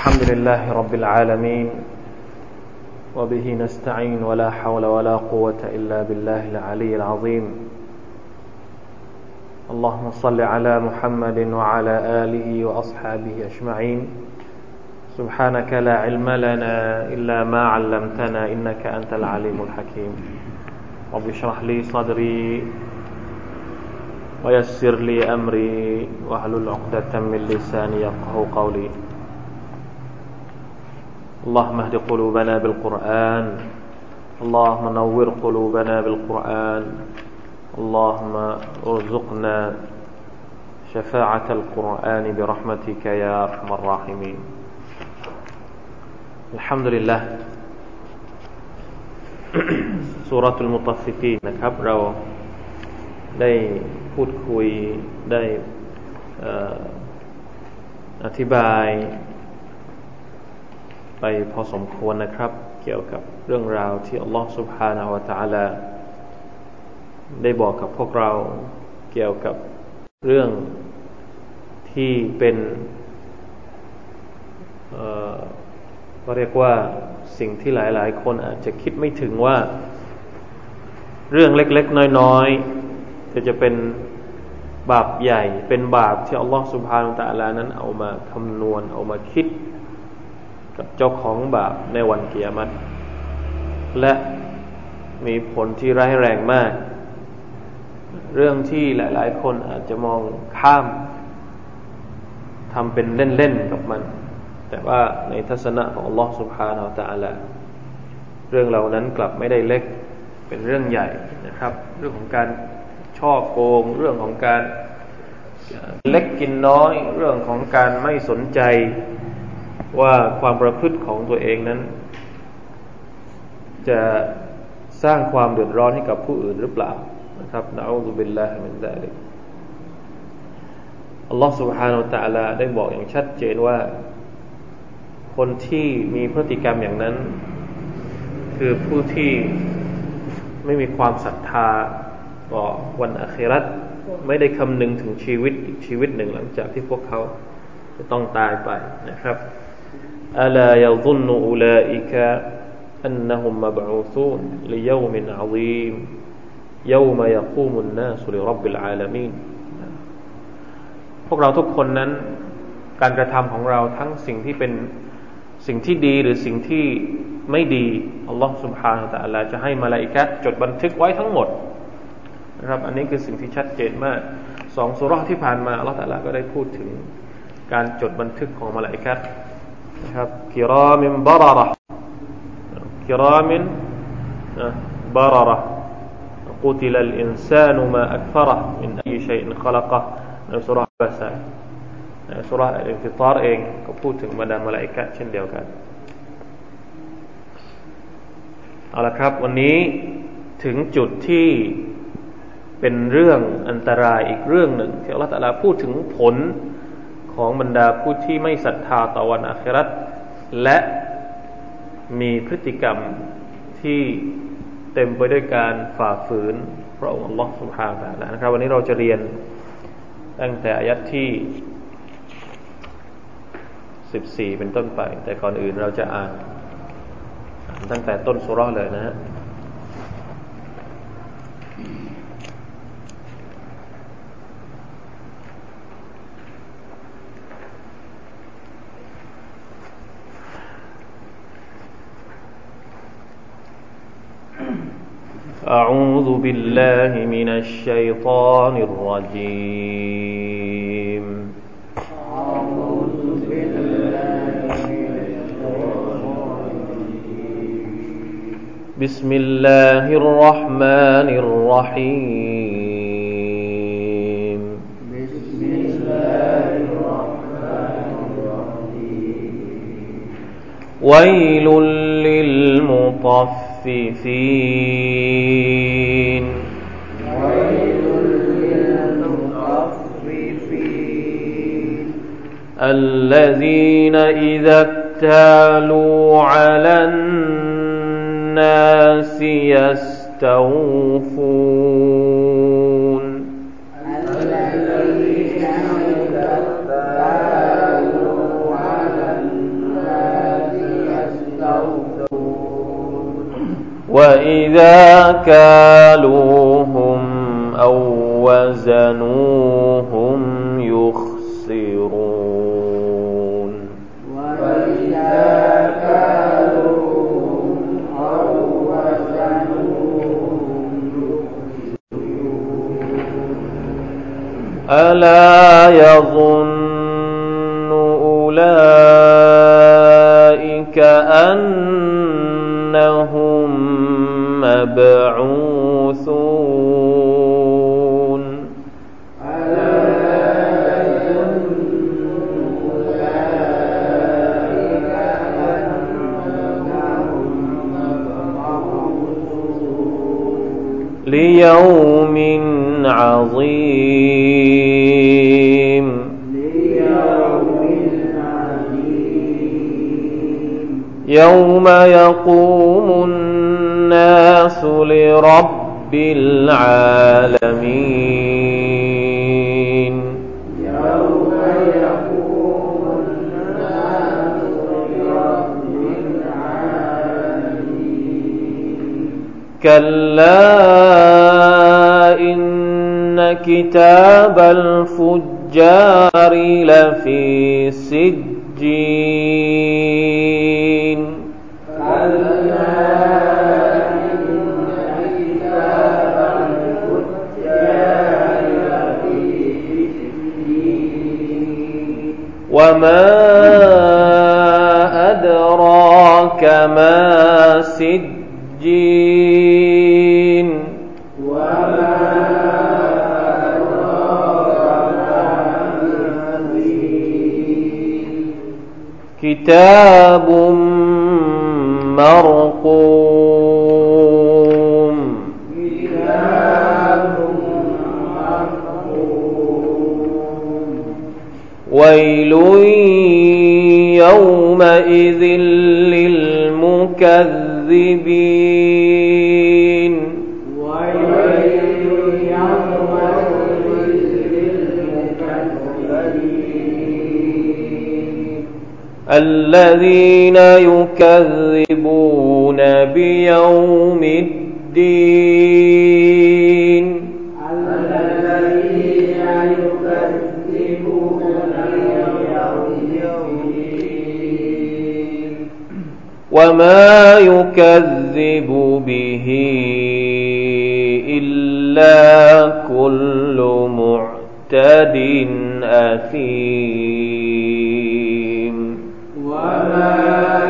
الحمد لله رب العالمين وبه نستعين ولا حول ولا قوة إلا بالله العلي العظيم. اللهم صل على محمد وعلى آله وأصحابه أجمعين. سبحانك لا علم لنا إلا ما علمتنا إنك أنت العليم الحكيم. رب اشرح لي صدري ويسر لي أمري واحلل عقدة من لساني يفقه قولي. اللهم اهد قلوبنا بالقرآن اللهم نور قلوبنا بالقرآن اللهم ارزقنا شفاعة القرآن برحمتك يا أرحم الراحمين الحمد لله สุรทุลมุตัฟิฟีนะครับ เราได้พูดคุยได้อธิบาย ไปพอสมควรนะครับ เกี่ยวกับเรื่องราวที่อัลลอฮฺสุบฮานาวะตาลาได้บอกกับพวกเราเกี่ยวกับเรื่องที่เป็นก็เรียกว่าสิ่งที่หลาย ๆ คนอาจจะคิดไม่ถึงว่า เรื่องเล็ก ๆ น้อย ๆ จะจะเป็นบาปใหญ่ เป็นบาปที่อัลลอฮฺสุบฮานุตะลานั้นเอามาคำนวณเอามาคิด กับเจ้าของบาปในวันเกียรติและมีผลที่ร้ายแรงมาก เรื่องที่หลาย ๆ คนอาจจะมองข้ามทำเป็นเล่น ๆ กับมัน แต่ว่าในทัศนะของอัลลอฮ์สุบฮานาอัลตะอัลละเรื่องเหล่านั้นกลับไม่ได้เล็กเป็นเรื่องใหญ่นะครับ เรื่องของการช่อโกง เรื่องของการเล็กกินน้อย เรื่องของการไม่สนใจ ว่าความประพฤติของตัวเองนั้น จะสร้างความเดือดร้อนให้กับผู้อื่นหรือเปล่านะครับนะอูซุบิลลาฮิมินซาลิกอัลลอฮฺ سبحانه และ تعالى ได้บอกอย่างชัดเจนว่า คนที่มีพฤติกรรมอย่างนั้น คือผู้ที่ไม่มีความศรัทธาต่อวันอาครัตไม่ได้คำนึงถึงชีวิตอีกชีวิตหนึ่งหลังจากที่พวกเขาจะต้องตายไปนะครับ อัลายะซุนนูอุลาอิกะ أنهم مبعوثون ليوم عظيم يوم يقوم الناس لرب العالمين พวกเราทุกคนนั้น การกระทำของเราทั้งสิ่งที่เป็นสิ่งที่ดีหรือสิ่งที่ไม่ดีอัลลอฮฺ سبحانه และ تعالى จะให้มาลาอิกะจดบันทึกไว้ทั้งหมดนะครับ อันนี้คือสิ่งที่ชัดเจนมาก สองสุรที่ผ่านมาอัลลอฮฺตะลาก็ได้พูดถึงการจดบันทึกของมาลาอิกะ นะครับกิรามิมบาระ كرام بررة قتل الإنسان ما أكفره من أي شيء خلقه ในสุราบาซาในสุราอินฟิตาร์เองก็พูดถึงบรรดามาลาอิกะเช่นเดียวกันเอาละครับ วันนี้ถึงจุดที่เป็นเรื่องอันตรายอีกเรื่องหนึ่งที่อัลลอฮฺตะลาพูดถึงผล ของบรรดาผู้ที่ไม่ศรัทธาต่อวันอาคราตและมีพฤติกรรมที่เต็มไปด้วยการฝ่าฝืนพระองค์ Allah سبحانه และ تعالى นะครับ วันนี้เราจะเรียนตั้งแต่อายัดที่สิบสี่เป็นต้นไป แต่ก่อนอื่นเราจะอ่าน ตั้งแต่ต้นสุราเลยนะฮะ أعوذ بالله من الشيطان الرجيم. بسم الله الرحمن الرحيم. بسم الله الرحمن الرحيم ويل للمطففين ويل الذين إذا اكتالوا على الناس يستوفون وإذا كالوهم أو وزنوهم يخسرون وإذا كالوهم أو وزنوهم ألا يظن أولئك أنهم مبعوثون ليوم عظيم يوم يقوم الناس لرب العالمين. يوم يقوم الناس لرب العالمين. كلا إن كتاب الفجار لفي سجين. وما أدراك ما سجين كتاب مرقوم ويل يومئذ للمكذبين. الذين يكذبون بيوم الدين. وما يكذب به إلا كل معتد أثيم وما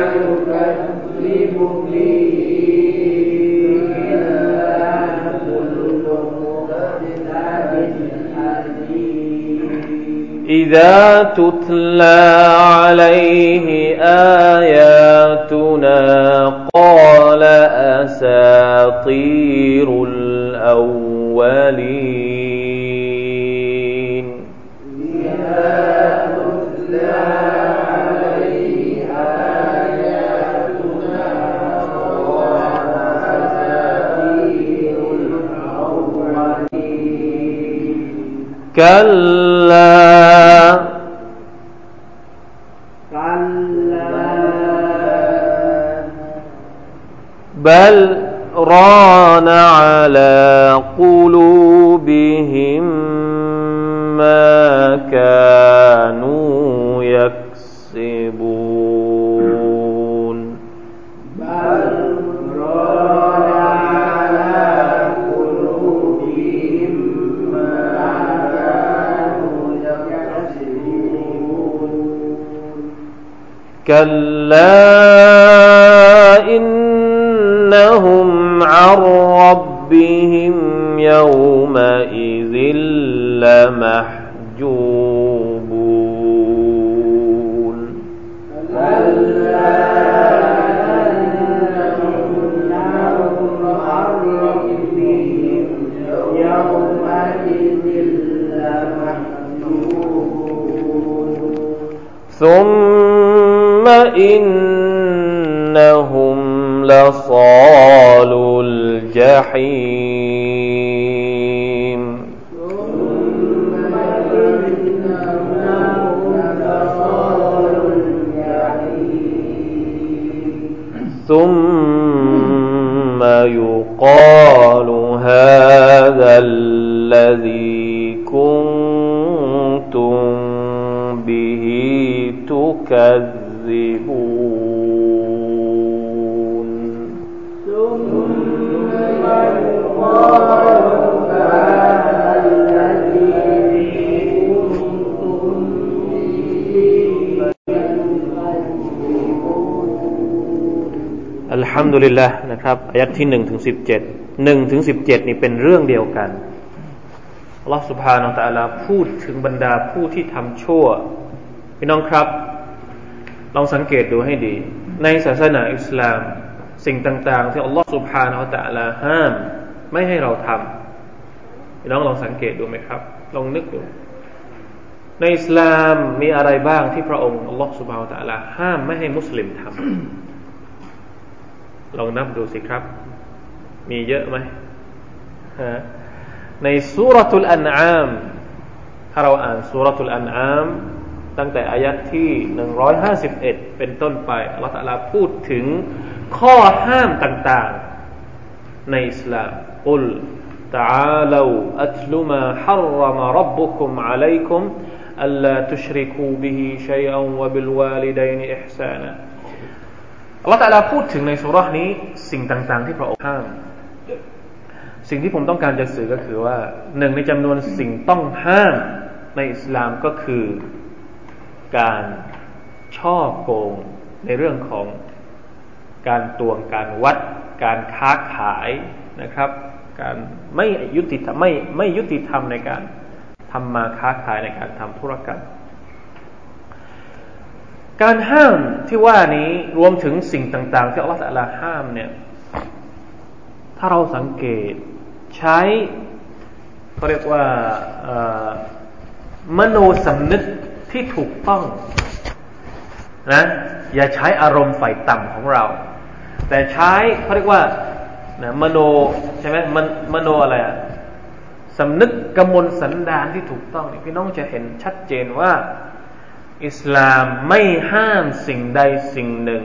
إذا تتلى عليه آياتنا قال أساطير الأولين. إذا تتلى عليه آياتنا قال أساطير الأولين كلا بل ران على قلوبهم ما كانوا يكسبون بل ران على قلوبهم ما كانوا يكسبون كلا ثم يقال هذا الذي كنتم به تكذبون ฮัมดุลิลละนะครับอายัดที่หนึ่งถึงสิบเจ็ดหนึ่งถึงสิบเจ็ดนี่เป็นเรื่องเดียวกันอัลลอฮฺสุบฮานาอัลลอฮพูดถึงบรรดาผู้ที่ทำชั่วพี่น้องครับ ลองสังเกตดูให้ดี ในศาสนาอิสลาม สิ่งต่างๆ ที่อัลลอฮฺสุบฮานาอัลลอฮห้าม ไม่ให้เราทำพี่น้องลองสังเกตดูไหมครับ ลองนึกดู ในอิสลามมีอะไรบ้างที่พระองค์อัลลอฮฺสุบฮานาอัลลอฮห้ามไม่ให้มุสลิมทำ ลองนับดูสิครับ มีเยอะไหมในสุรทูลอันอามถ้าเราอ่านสุรทูลอันอามตั้งแต่อายัดที่หนึ่งร้อยห้าสิบเอ็ดเป็นต้นไปอัลลอฮฺตะลาพูดถึงข้อห้ามต่างๆ ในอิสลามอุล تعالوا أتل ما حرم ربكم عليكم ألا تشركوا به شيئا وبالوالدين إحسانا อัลลอฮฺตาลาพูดถึงในสุรานี้สิ่งต่างๆ ที่พระองค์ห้าม สิ่งที่ผมต้องการจะสื่อก็คือว่าหนึ่งในจำนวนสิ่งต้องห้ามในอิสลามก็คือการช่อโกงในเรื่องของการตวงการวัด การค้าขายนะครับ การไม่ยุติธรรมไม่ไม่ยุติธรรมในการทำมาค้าขายในการทำธุรกรรม การห้ามที่ว่านี้รวมถึงสิ่งต่าง ๆ ที่อัลลอฮฺห้ามเนี่ย ถ้าเราสังเกตใช้เขาเรียกว่ามโนสำนึกที่ถูกต้องนะอย่าใช้อารมณ์ฝ่ายต่ำของเรา แต่ใช้เขาเรียกว่านะมโนใช่ไหมมมโนอะไรอะสำนึกกำมลสันดานที่ถูกต้องพี่น้องจะเห็นชัดเจนว่า อิสลามไม่ห้ามสิ่งใดสิ่งหนึ่ง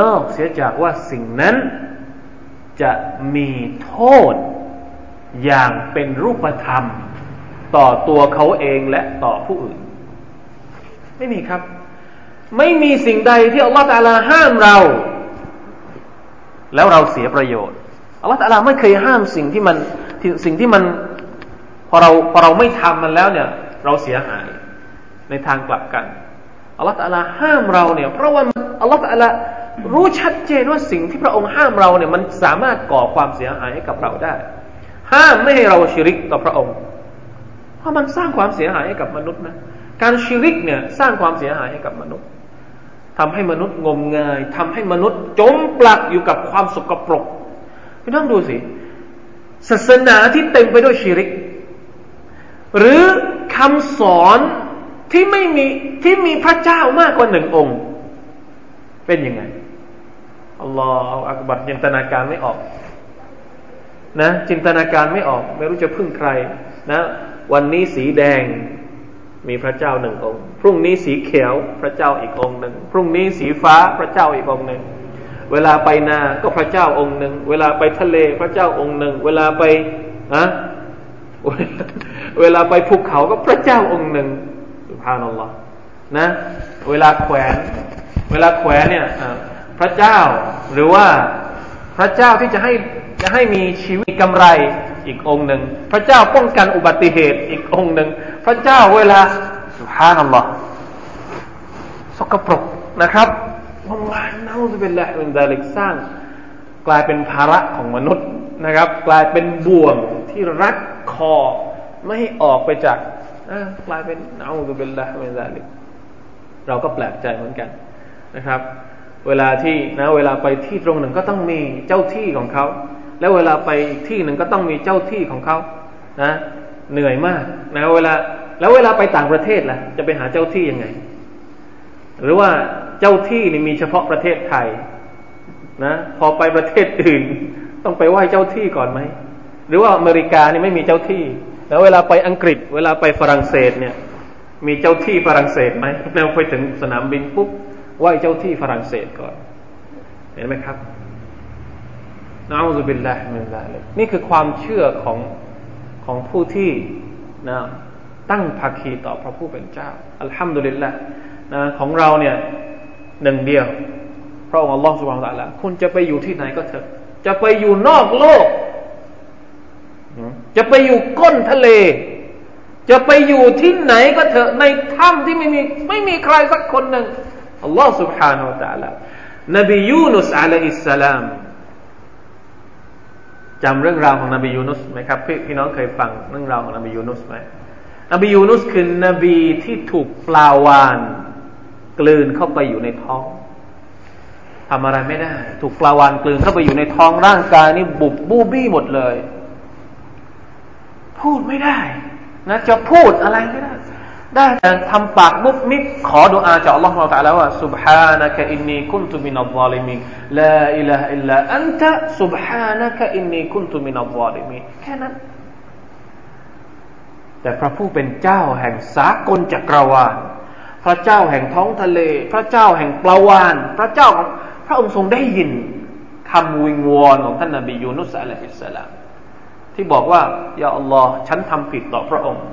นอกเสียจากว่าสิ่งนั้นจะมีโทษอย่างเป็นรูปธรรม ต่อตัวเขาเองและต่อผู้อื่น ไม่มีครับ ไม่มีสิ่งใดที่อัลลอฮฺตาลาห้ามเรา แล้วเราเสียประโยชน์อัลลอฮฺตาลาไม่เคยห้ามสิ่งที่มันสิ่งที่มันพอเราพอเราไม่ทำมันแล้วเนี่ย เราเสียหาย ในทางกลับกันอัลลอฮฺตะลาห้ามเราเนี่ย เพราะว่าอัลลอฮฺตะลารู้ชัดเจนว่าสิ่งที่พระองค์ห้ามเราเนี่ยมันสามารถก่อความเสียหายให้กับเราได้ ห้ามไม่ให้เราชิริกต่อพระองค์ เพราะมันสร้างความเสียหายให้กับมนุษย์นะ การชิริกเนี่ยสร้างความเสียหายให้กับมนุษย์ทำให้มนุษย์งมงายทำให้มนุษย์จมปลักอยู่กับความสกปรกพี่น้องดูสิ ศาสนาที่เต็มไปด้วยชิริก หรือคำสอน ที่ไม่มีที่มีพระเจ้ามากกว่าหนึ่งองค์ เป็นยังไงอัลลอฮฺอักบัรจินตนาการไม่ออก นะ จินตนาการไม่ออก ไม่รู้จะพึ่งใคร นะ วันนี้สีแดงมีพระเจ้าหนึ่งองค์ พรุ่งนี้สีเขียวพระเจ้าอีกองค์หนึ่ง พรุ่งนี้สีฟ้าพระเจ้าอีกองค์หนึ่ง เวลาไปนา ก็พระเจ้าองค์หนึ่ง เวลาไปทะเลพระเจ้าองค์หนึ่ง เวลาไปอะเวลาไปภูเขาก็พระเจ้าองค์หนึ่ง ฮานัลลอฮ์นะ เวลาแขวน เวลาแขวนเนี่ยพระเจ้าหรือว่าพระเจ้าที่จะให้จะให้มีชีวิตกำไรอีกองค์หนึ่ง พระเจ้าป้องกันอุบัติเหตุอีกองค์หนึ่ง พระเจ้าเวลาสุฮานัลลอฮ์สกปรกนะครับวัลลอฮ์นาอุบิลละมินดาลิกสร้าง กลายเป็นภาระของมนุษย์นะครับ กลายเป็นบ่วงที่รัดคอ ไม่ให้ออกไปจาก กลายเป็นเอาตุเป็นละไม่ได้เลยเราก็แปลกใจเหมือนกันนะครับ เวลาที่นะ เวลาไปที่ตรงหนึ่งก็ต้องมีเจ้าที่ของเขา แล้วเวลาไปอีกที่หนึ่งก็ต้องมีเจ้าที่ของเขานะ เหนื่อยมากนะเวลาแล้วเวลาไปต่างประเทศล่ะ จะไปหาเจ้าที่ยังไง หรือว่าเจ้าที่นี่มีเฉพาะประเทศไทยนะพอไปประเทศอื่น ต้องไปไหว้เจ้าที่ก่อนไหม หรือว่าอเมริกานี่ไม่มีเจ้าที่ แล้วเวลาไปอังกฤษ เวลาไปฝรั่งเศสเนี่ย มีเจ้าที่ฝรั่งเศสไหมแล้วไปถึงสนามบินปุ๊บไหว้เจ้าที่ฝรั่งเศสก่อน เห็นไหมครับนะอูซุบิลลาฮิมินซาลิกนี่คือความเชื่อของของผู้ที่นะตั้งภาคีต่อพระผู้เป็นเจ้า อัลฮัมดุลิลละนะของเราเนี่ยหนึ่งเดียวพระองค์อัลลอฮฺสุบฮานตะละคุณจะไปอยู่ที่ไหนก็เถอะ จะไปอยู่นอกโลก จะไปอยู่ก้นทะเล จะไปอยู่ที่ไหนก็เถอะ ในถ้ำที่ไม่มีไม่มีใครสักคนหนึ่งอัลลอฮฺ سبحانه และ تعالى นบียูนุสอะลัยฮิสสลามจำเรื่องราวของนบียูนุสไหมครับพี่พี่น้องเคยฟังเรื่องราวของนบียูนุสไหมนบียูนุสคือนบีที่ถูกปลาวานกลืนเข้าไปอยู่ในท้องทำอะไรไม่ได้ ถูกปลาวานกลืนเข้าไปอยู่ในท้องร่างกายนี่บุบบูบี้หมดเลย พูดไม่ได้นะจะพูดอะไรไม่ได้ ได้แต่ทำปากบุบมิบขอดุอาจากอัลลอฮฺเราตะลาว่า سبحانك إني كنت من الظالمين لا إله إلا أنت سبحانك إني كنت من الظالمين แค่นั้น แต่พระผู้เป็นเจ้าแห่งสากลจักรวาลพระเจ้าแห่งท้องทะเล พระเจ้าแห่งปลาวาน พระเจ้าของพระองค์ทรงได้ยินคำวิงวอนของท่านนบียูนุสอะลัยฮิสสลาม ที่บอกว่าيا الله ฉันทำผิดต่อพระองค์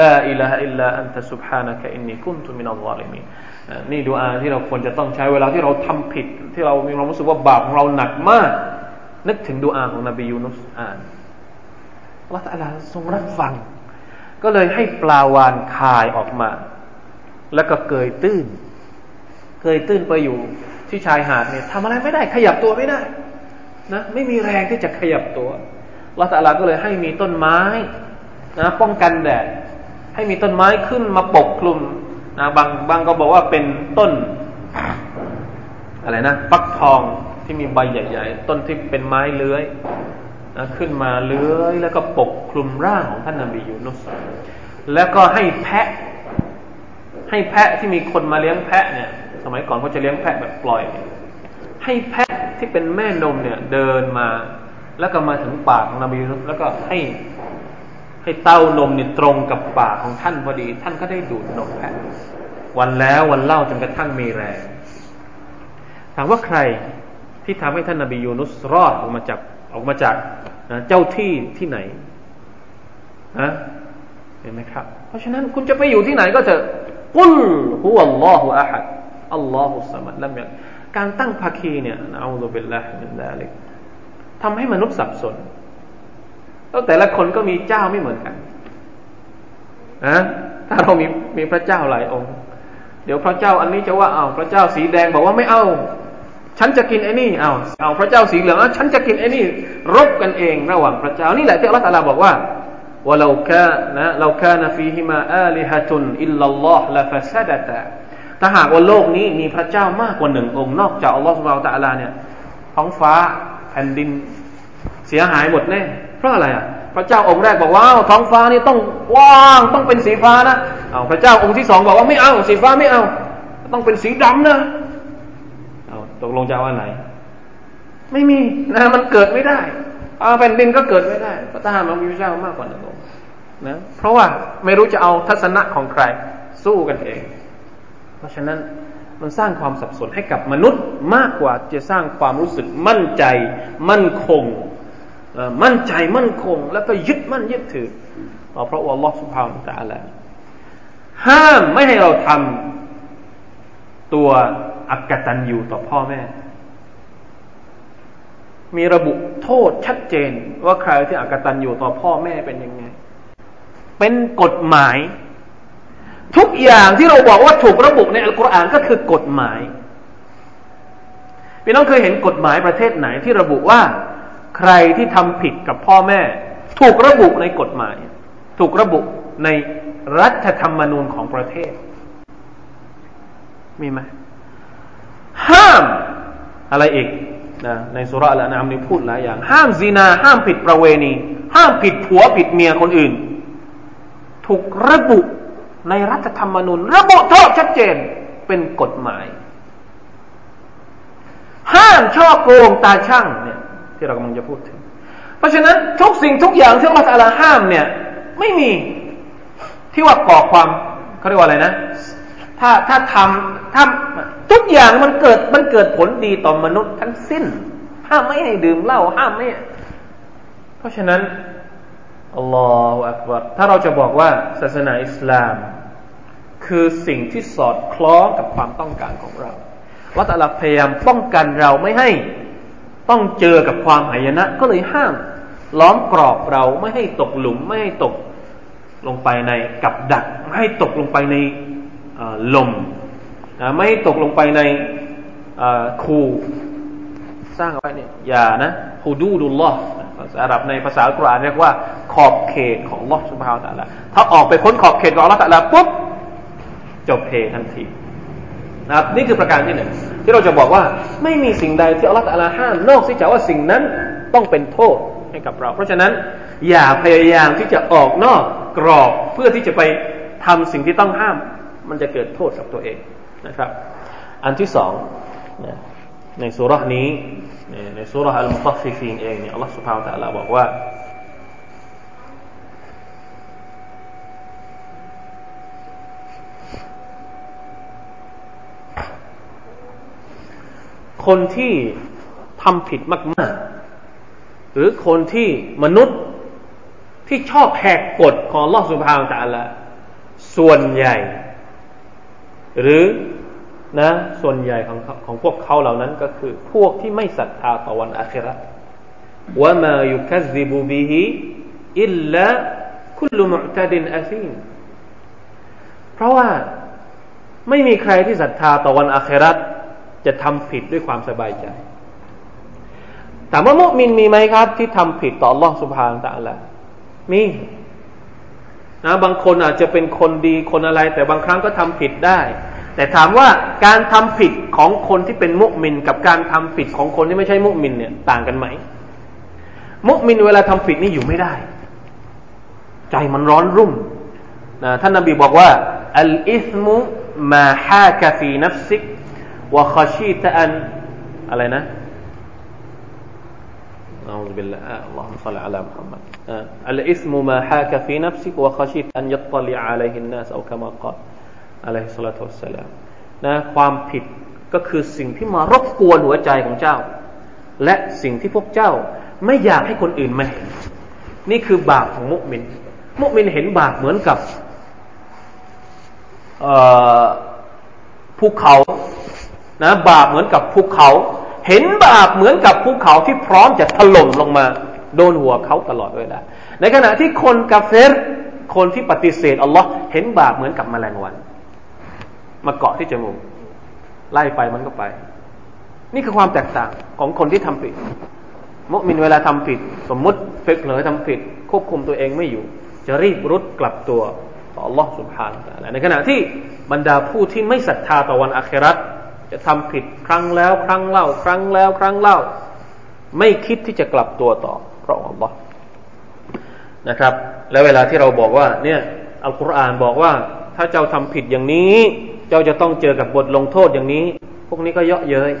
لا إله إلا أنت سبحانك إني كنت من الظالمينนี่ดูอาที่เราควรจะต้องใช้เวลาที่เราทำผิด ที่เรามีความรู้สึกว่าบาปของเราหนักมาก นึกถึงดูอาของนบียูนุสอ่านอัลลอฮฺทรงรับฟัง ก็เลยให้ปลาวานคายออกมา แล้วก็เกยตื้น เกยตื้นไปอยู่ที่ชายหาดเนี่ยทำอะไรไม่ได้ขยับตัวไม่ได้นะไม่มีแรงที่จะขยับตัว ลอตาลาก็เลยให้มีต้นไม้นะป้องกันแดดให้มีต้นไม้ขึ้นมาปกคลุมนะบางบางก็บอกว่าเป็นต้นอะไรนะฟักทองที่มีใบใหญ่ ๆ ต้นที่เป็นไม้เลื้อยนะขึ้นมาเลื้อยแล้วก็ปกคลุมร่างของท่านนบียูนุสแล้วก็ให้แพะ ให้แพะที่มีคนมาเลี้ยงแพะเนี่ย สมัยก่อนเขาจะเลี้ยงแพะแบบปล่อย ให้แพะที่เป็นแม่นมเนี่ย เดินมา แล้วก็มาถึงปากของนบีแล้วก็ให้ให้เต้านมเนี่ยตรงกับปากของท่านพอดี ท่านก็ได้ดูดนมแพะวันแล้ววันเล่าจนกระทั่งมีแรง ถามว่าใครที่ทำให้ท่านนบียูนุสรอดออกมาจากออกมาจากนะเจ้าที่ที่ไหนนะเห็นไหมครับ เพราะฉะนั้นคุณจะไปอยู่ที่ไหนก็จะقل هو الله أحد الله الصمد لم يلد การตั้งภาคีเนี่ยنعوذ بالله من ذلك ทำให้มนุษย์สับสน แล้วแต่ละคนก็มีเจ้าไม่เหมือนกันนะถ้าเรามีมีพระเจ้าหลายองค์ เดี๋ยวพระเจ้าอันนี้จะว่าเอาพระเจ้าสีแดงบอกว่าไม่เอา ฉันจะกินไอ้นี่เอาเอาพระเจ้าสีเหลืองฉันจะกินไอ้นี่ รบกันเองระหว่างพระเจ้านี่แหละที่อัลลอฮฺตาลาบอกว่าว่าเราแค่นะเราแค่นฟีฮิมาอาลิฮะตุนอิลลัลลอฮ์ละฟาซาดะตะถ้าหากว่าโลกนี้มีพระเจ้ามากกว่าหนึ่งองค์นอกจากอัลลอฮ์สุบไบร์ตะลาเนี่ยท้องฟ้า แผ่นดินเสียหายหมดแน่ เพราะอะไรอะ พระเจ้าองค์แรกบอกว่าท้องฟ้านี่ต้องว่างต้องเป็นสีฟ้านะเอาพระเจ้าองค์ที่สองบอกว่าไม่เอาสีฟ้าไม่เอา ต้องเป็นสีดำนะเอาตกลงจะว่าไหน ไม่มีนะมันเกิดไม่ได้เอาแผ่นดินก็เกิดไม่ได้ถ้าหากมันมีพระเจ้ามากกว่าหนึ่งองค์นะเพราะว่าไม่รู้จะเอาทัศนะของใคร สู้กันเอง เพราะฉะนั้น มันสร้างความสับสนให้กับมนุษย์มากกว่าจะสร้างความรู้สึกมั่นใจ มั่นคง มั่นใจมั่นคง แล้วก็ยึดมั่นยึดถือเพราะว่าอัลลอฮฺสุบฮานตะอัลาห้ามไม่ให้เราทำตัวอักตันอยู่ต่อพ่อแม่ มีระบุโทษชัดเจนว่าใครที่อักตันอยู่ต่อพ่อแม่เป็นยังไง เป็นกฎหมาย ทุกอย่างที่เราบอกว่าถูกระบุในอัลกุรอานก็คือกฎหมาย พี่น้องเคยเห็นกฎหมายประเทศไหนที่ระบุว่า ใครที่ทำผิดกับพ่อแม่ ถูกระบุในกฎหมาย ถูกระบุในรัฐธรรมนูญของประเทศ มีไหมห้ามอะไรอีกนะในสุราละนามนี่พูดหลายอย่าง ห้ามซีนา ห้ามผิดประเวณี ห้ามผิดผัวผิดเมียคนอื่น ถูกระบุ ในรัฐธรรมนูญระบุโทษชัดเจนเป็นกฎหมาย ห้ามช่อโกงตาช่างเนี่ยที่เรากำลังจะพูดถึง เพราะฉะนั้นทุกสิ่งทุกอย่างที่อัลลอฮฺห้ามเนี่ย ไม่มีที่ว่าก่อความเขาเรียกว่าอะไรนะ ถ้าถ้าทำถ้าทุกอย่างมันเกิดมันเกิดผลดีต่อมนุษย์ทั้งสิ้น ห้ามไม่ให้ดื่มเหล้าห้ามไม่ เพราะฉะนั้น อัลลอฮฺอักบารถ้าเราจะบอกว่าศาสนาอิสลาม คือสิ่งที่สอดคล้องกับความต้องการของเราว่าแต่ละพยายามป้องกันเราไม่ให้ต้องเจอกับความหายนะ ก็เลยห้าม ล้อมกรอบเราไม่ให้ตกหลุม ไม่ให้ตกลงไปในกับดัก ไม่ให้ตกลงไปในลมไม่ให้ตกลงไปในคูสร้างเอาไว้เนี่ยอย่านะฮูดูดุลลอฮ์ ภาษาอาหรับในภาษาอัลกุรานเรียกว่า ขอบเขตของลอสุภาตะละถ้าออกไปพ้นขอบเขตของลอตะละปุ๊บจบเพทันทีนะครับนี่คือประการที่หนึ่งที่เราจะบอกว่าไม่มีสิ่งใดที่อัลลอฮฺตะลาห้ามนอกจากว่าสิ่งนั้นต้องเป็นโทษให้กับเรา เพราะฉะนั้นอย่าพยายามที่จะออกนอกกรอบเพื่อที่จะไปทำสิ่งที่ต้องห้าม มันจะเกิดโทษกับตัวเองนะครับ อันที่สอง ในสุรานี้ในสุราอัลมุตัฟฟิฟีนเองเนี่ยอัลลอฮฺสุบฮาวตะลาบอกว่าคนที่ทำผิดมาก ๆ หรือคนที่มนุษย์ที่ชอบแหกกฎของลอสุภาตะละส่วนใหญ่ หรือ นะ ส่วนใหญ่ของของพวกเขาเหล่านั้นก็คือ พวกที่ไม่ศรัทธาต่อวันอาครัว่ามายุคัซิบูบีฮีอิลลาคุลมุตดินอาซีมเพราะว่าไม่มีใครที่ศรัทธาต่อวันอาครัจะทำผิดด้วยความสบายใจ ถามว่ามุมินมีไหมครับ ที่ทำผิดต่อล่องสุภาพต่างละมีนะบางคนอาจจะเป็นคนดีคนอะไร แต่บางครั้งก็ทำผิดได้ แต่ถามว่าการทำผิดของคนที่เป็นมุมิน กับการทำผิดของคนที่ไม่ใช่มุมินเนี่ยต่างกันไหม มุมินเวลาทำผิดนี่อยู่ไม่ได้ ใจมันร้อนรุ่มนะท่านนบีบอกว่าอัลอิสมุมาฮากะฟีนัฟซิกวะขชีตอันอะไรนะอัลลอฮฺบิลลาห์อัลลอฮฺสัลลัลลอฮฺมุฮัมมัดอัลอิสมุมาฮากฟีนัฟซิกวะขชีตอันยัตลิอะลัยฮินนัสเอาคำกล่าว อะลัยฮิสซาลาตุวะสลามนะความผิดก็คือสิ่งที่มารบกวนหัวใจของเจ้า และสิ่งที่พวกเจ้าไม่อยากให้คนอื่นมาเห็นนี่คือบาปของมุมินมุมินเห็นบาปเหมือนกับภูเขานะบาปเหมือนกับภูเขา เห็นบาปเหมือนกับภูเขาที่พร้อมจะถล่มลงมา โดนหัวเขาตลอดเวลาในขณะที่คนกาเฟรคนที่ปฏิเสธอัลลอฮ์เห็นบาปเหมือนกับแมลงวัน มาเกาะที่จมูกไล่ไปมันก็ไป นี่คือความแตกต่างของคนที่ทำผิด มุมินเวลาทำผิด สมมุติเผลอทำผิด ควบคุมตัวเองไม่อยู่ จะรีบรุดกลับตัวต่อ Allah سبحانه และในขณะที่บรรดาผู้ที่ไม่ศรัทธาต่อวันอาคราตจะทำผิดครั้งแล้ว ครั้งเล่า ครั้งแล้ว ครั้งเล่า ไม่คิดที่จะกลับตัวต่อพระองค์นะครับ แล้วเวลาที่เราบอกว่า เนี่ยอัลกุรอานบอกว่า ถ้าเจ้าทำผิดอย่างนี้ เจ้าจะต้องเจอกับบทลงโทษอย่างนี้ พวกนี้ก็เยาะเย้ย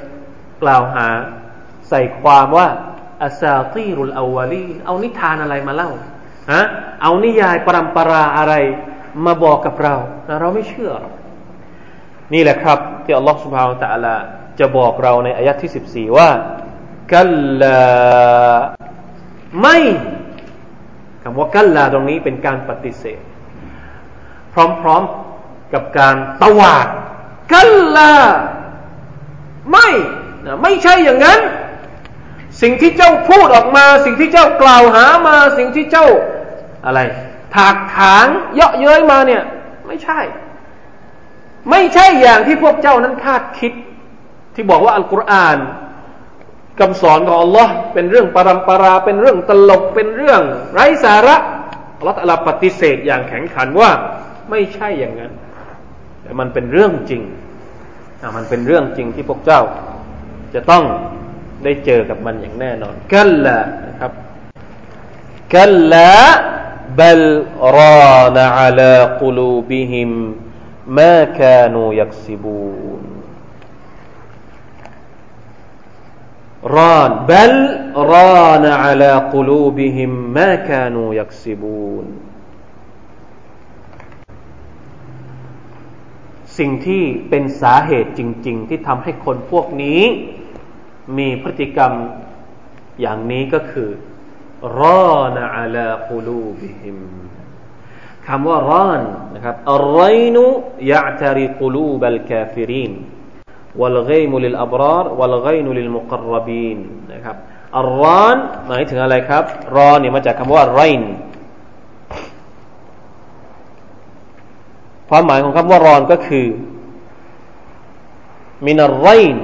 กล่าวหา ใส่ความว่าอาซาตีรุลอาวาลีเอานิทานอะไรมาเล่าฮะเอานิยายปรำปราอะไรมาบอกกับเราเราไม่เชื่อ นี่แหละครับ ที่อัลลอฮฺสุบฮาวตะลาจะบอกเราในอายะที่สิบสี่ว่ากัลลาไม่คำว่ากัลลาตรงนี้เป็นการปฏิเสธ พร้อม ๆ กับการตวาดกัลลาไม่ไม่ใช่อย่างนั้น สิ่งที่เจ้าพูดออกมา สิ่งที่เจ้ากล่าวหามา สิ่งที่เจ้าอะไร ถากถางเยาะเย้ยมาเนี่ย ไม่ใช่ ไม่ใช่อย่างที่พวกเจ้านั้นคาดคิด ที่บอกว่าอัลกุรอานคำสอนของอัลลอฮ์เป็นเรื่องปรำปรา เป็นเรื่องตลก เป็นเรื่อง ไร้สาระอัลลอฮ์ตะลาปฏิเสธอย่างแข็งขันว่า ไม่ใช่อย่างนั้น แต่มันเป็นเรื่องจริงมันเป็นเรื่องจริงที่พวกเจ้า จะต้องได้เจอกับมันอย่างแน่นอนกัลละนะครับกัลละ بل ران على قلوبهم ما كانوا يكسبون ران بل ران على قلوبهم ما كانوا يكسبون สิ่งที่เป็นสาเหตุจริง ๆ ที่ทำให้คนพวกนี้ มีพฤติกรรม อย่างนี้ก็คือรอนะอัลาคุลูบิฮิมคำว่ารอนนะครับอัลไรนุยะตริกุลูบัลกาฟิริน والغيم للأبرار والغين للمقربين นะครับอัลรอนหมายถึงอะไรครับรอนเนี่ยมาจากคำว่าไรน ความหมายของคำว่ารอนก็คือมินัลไรน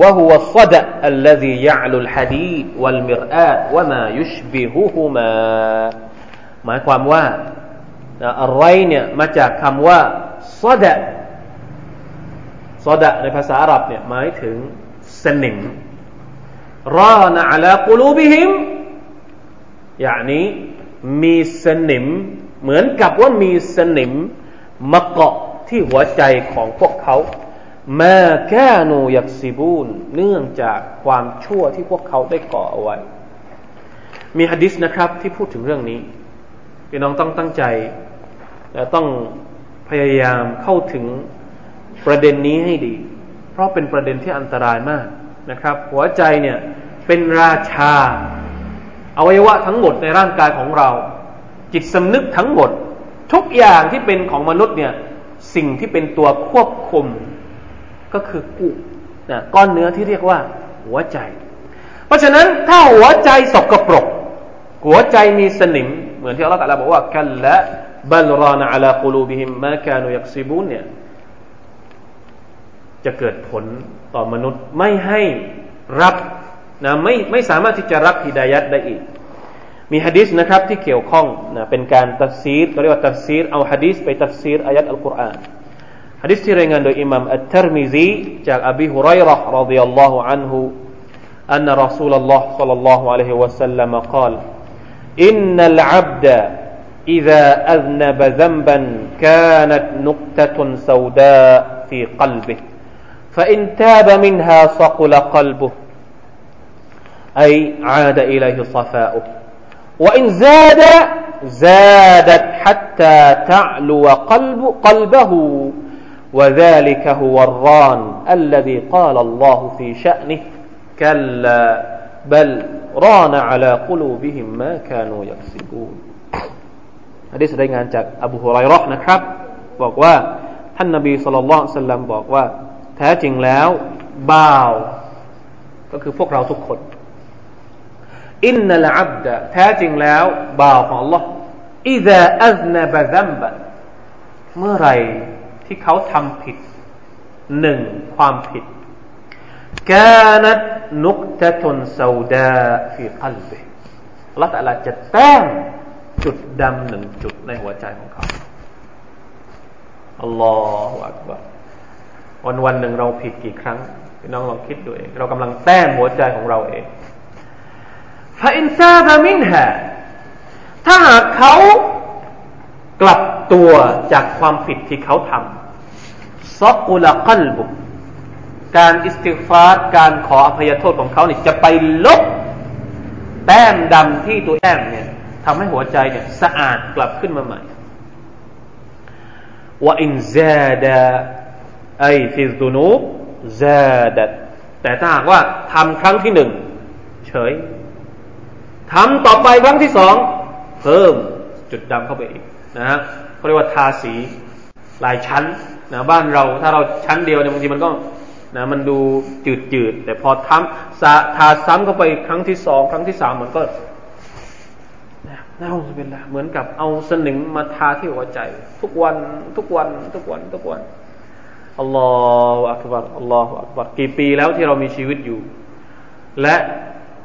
وهو الصدأ الذي يعلو الحديد والمرآة وما يشبههما หมายความว่าอะไรเนี่ยมาจากคำว่าซอดะซอดะในภาษาอาหรับเนี่ยหมายถึงสนิมรอนะอัลากุลูบิฮิมอย่างนี้มีสนิมเหมือนกับว่ามีสนิม มาเกาะที่หัวใจของพวกเขาแมาแค่นูยักซิบูนเนื่องจากความชั่วที่พวกเขาได้ก่อเอาไว้ มีฮะดิษนะครับที่พูดถึงเรื่องนี้พี่น้องต้องตั้งใจและต้องพยายามเข้าถึงประเด็นนี้ให้ดี เพราะเป็นประเด็นที่อันตรายมากนะครับ หัวใจเนี่ยเป็นราชาอวัยวะทั้งหมดในร่างกายของเรา จิตสำนึกทั้งหมด ทุกอย่างที่เป็นของมนุษย์เนี่ยสิ่งที่เป็นตัวควบคุมก็คือกุนะก้อนเนื้อที่เรียกว่าหัวใจ เพราะฉะนั้นถ้าหัวใจสกปรก หัวใจมีสนิม เหมือนที่อัลลอฮฺตะลาบอกว่าكلا بل ران على قلوبهم ما كانوا يكسبون เนี่ยจะเกิดผลต่อมนุษย์ไม่ให้รับนะไม่ไม่สามารถที่จะรับฮิดายัดได้อีก มีฮะดิษนะครับที่เกี่ยวข้องนะเป็นการตัดซีรเขาเรียกว่าตัดซีรเอาฮะดิษไปตัดซีรอายัดอัลกุรอานฮะดิษที่รายงานโดยอิหม่ามอัตตรมิซีจากอบีฮุไรร์รดิยัลลอฮุอันฮุ أن رسول الله صلى الله عليه وسلم قال إن العبد إذا أذنب ذنبا كانت نقطة سوداء في قلبه فإن تاب منها صقل قلبه أي عاد إليه صفاؤه وإن زاد زادت حتى تعلو قلب قلبه وذلك هو الران الذي قال الله في شأنه كلا بل ران على قلوبهم ما كانوا يكسبون อันนี้แสดงงานจากอบูฮุไรรอนะครับบอกว่าท่านนบีสุลต่านสัลลัมบอกว่าแท้จริงแล้วบ่าวก็คือพวกเราทุกคน อินนัลอับดะแท้จริงแล้วบ่าวของ Allah อิซาอัซนบะซัมบะเมื่อไรที่เขาทำผิดหนึ่งความผิดกานัตนุกตะตุนซาดาฟีกัลบิอัลลอฮฺตะลาจะแต้มจุดดำหนึ่งจุดในหัวใจของเขาอัลลอฮฺอักบารวันวันหนึ่งเราผิดกี่ครั้งพี่น้องลองคิดดูเอง เรากำลังแต้มหัวใจของเราเอง ฟาอินซาบะมินฮะถ้าหากเขากลับตัวจากความผิดที่เขาทำซอกุลกัลบุการอิสติฟาร์การขออภัยโทษของเขาเนี่ยจะไปลบแต้มดำที่ตัวแต้มเนี่ยทำให้หัวใจเนี่ยสะอาดกลับขึ้นมาใหม่ว่าอินซาดะไอฟิซุนูบซาดัดแต่ถ้าหากว่าทำครั้งที่หนึ่งเฉย ทำต่อไปครั้งที่สองเพิ่มจุดดำเข้าไปอีกนะฮะเขาเรียกว่าทาสีหลายชั้นนะบ้านเราถ้าเราชั้นเดียวเนี่ยบางทีมันก็นะมันดูจืดจืดแต่พอทำสาทาซ้ำเข้าไปครั้งที่สองครั้งที่สามมันก็น่าเป็นละเหมือนกับเอาสนิมมาทาที่หัวใจ ทุกวันทุกวันทุกวันทุกวันอัลลอฮฺอักบัรอัลลอฮฺอักบัรกี่ปีแล้วที่เรามีชีวิตอยู่ และ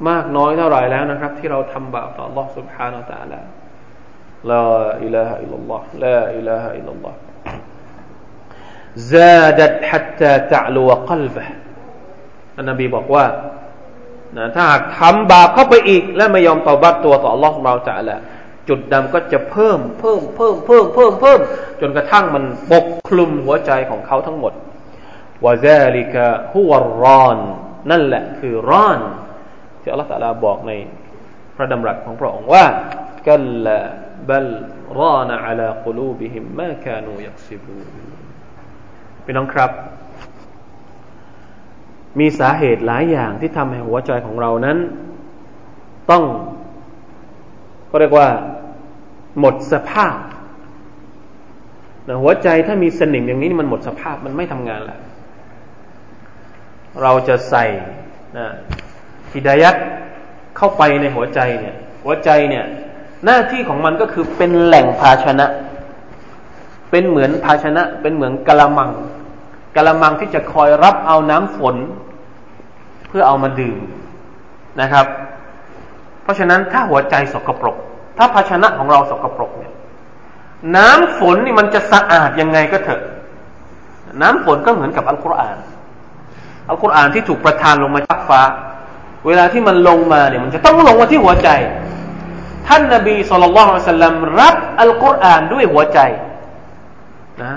มากน้อยเท่าไหร่แล้วนะครับ ที่เราทำบาปต่อ Allah سبحانه และ تعالى ลาอิลาฮะอิลลัลลอฮ์ลาอิลาฮะอิลลัลลอฮ์ زادت حتى تعلو قلبه ท่านนบีบอกว่านะถ้าหากทำบาปเข้าไปอีก และไม่ยอมตอบัตตัวต่อ Allah سبحانه และ تعالى จุดดำก็จะเพิ่มเพิ่มเพิ่มเพิ่มเพิ่มเพิ่มจนกระทั่งมันปกคลุมหัวใจของเขาทั้งหมดวะซาลิกะฮุวรอน นั่นแหละคือรอน ที่อัลลอฮฺตาลาบอกในพระดำรัสของพระองค์ว่ากัลลาบัลรานอัลากุลูบิฮิมมาคานูยักซิบูพี่น้องครับ มีสาเหตุหลายอย่างที่ทำให้หัวใจของเรานั้น ต้อง ก็เรียกว่า หมดสภาพนะหัวใจถ้ามีสนิมอย่างนี้มันหมดสภาพมันไม่ทำงานแล้วเราจะใส่นะ ฮิดายัดเข้าไปในหัวใจเนี่ย หัวใจเนี่ย หน้าที่ของมันก็คือเป็นแหล่งภาชนะ เป็นเหมือนภาชนะ เป็นเหมือนกะละมังกะละมังที่จะคอยรับเอาน้ำฝน เพื่อเอามาดื่มนะครับ เพราะฉะนั้นถ้าหัวใจสกปรก ถ้าภาชนะของเราสกปรกเนี่ย น้ำฝนนี่มันจะสะอาดยังไงก็เถอะ น้ำฝนก็เหมือนกับอัลกุรอานอัลกุรอานที่ถูกประทานลงมาจากฟ้า เวลาที่มันลงมาเนี่ยมันจะต้องลงมาที่หัวใจ ท่านนบีสุลต่านละฮ์สัลลัมรับอัลกุรอานด้วยหัวใจนะ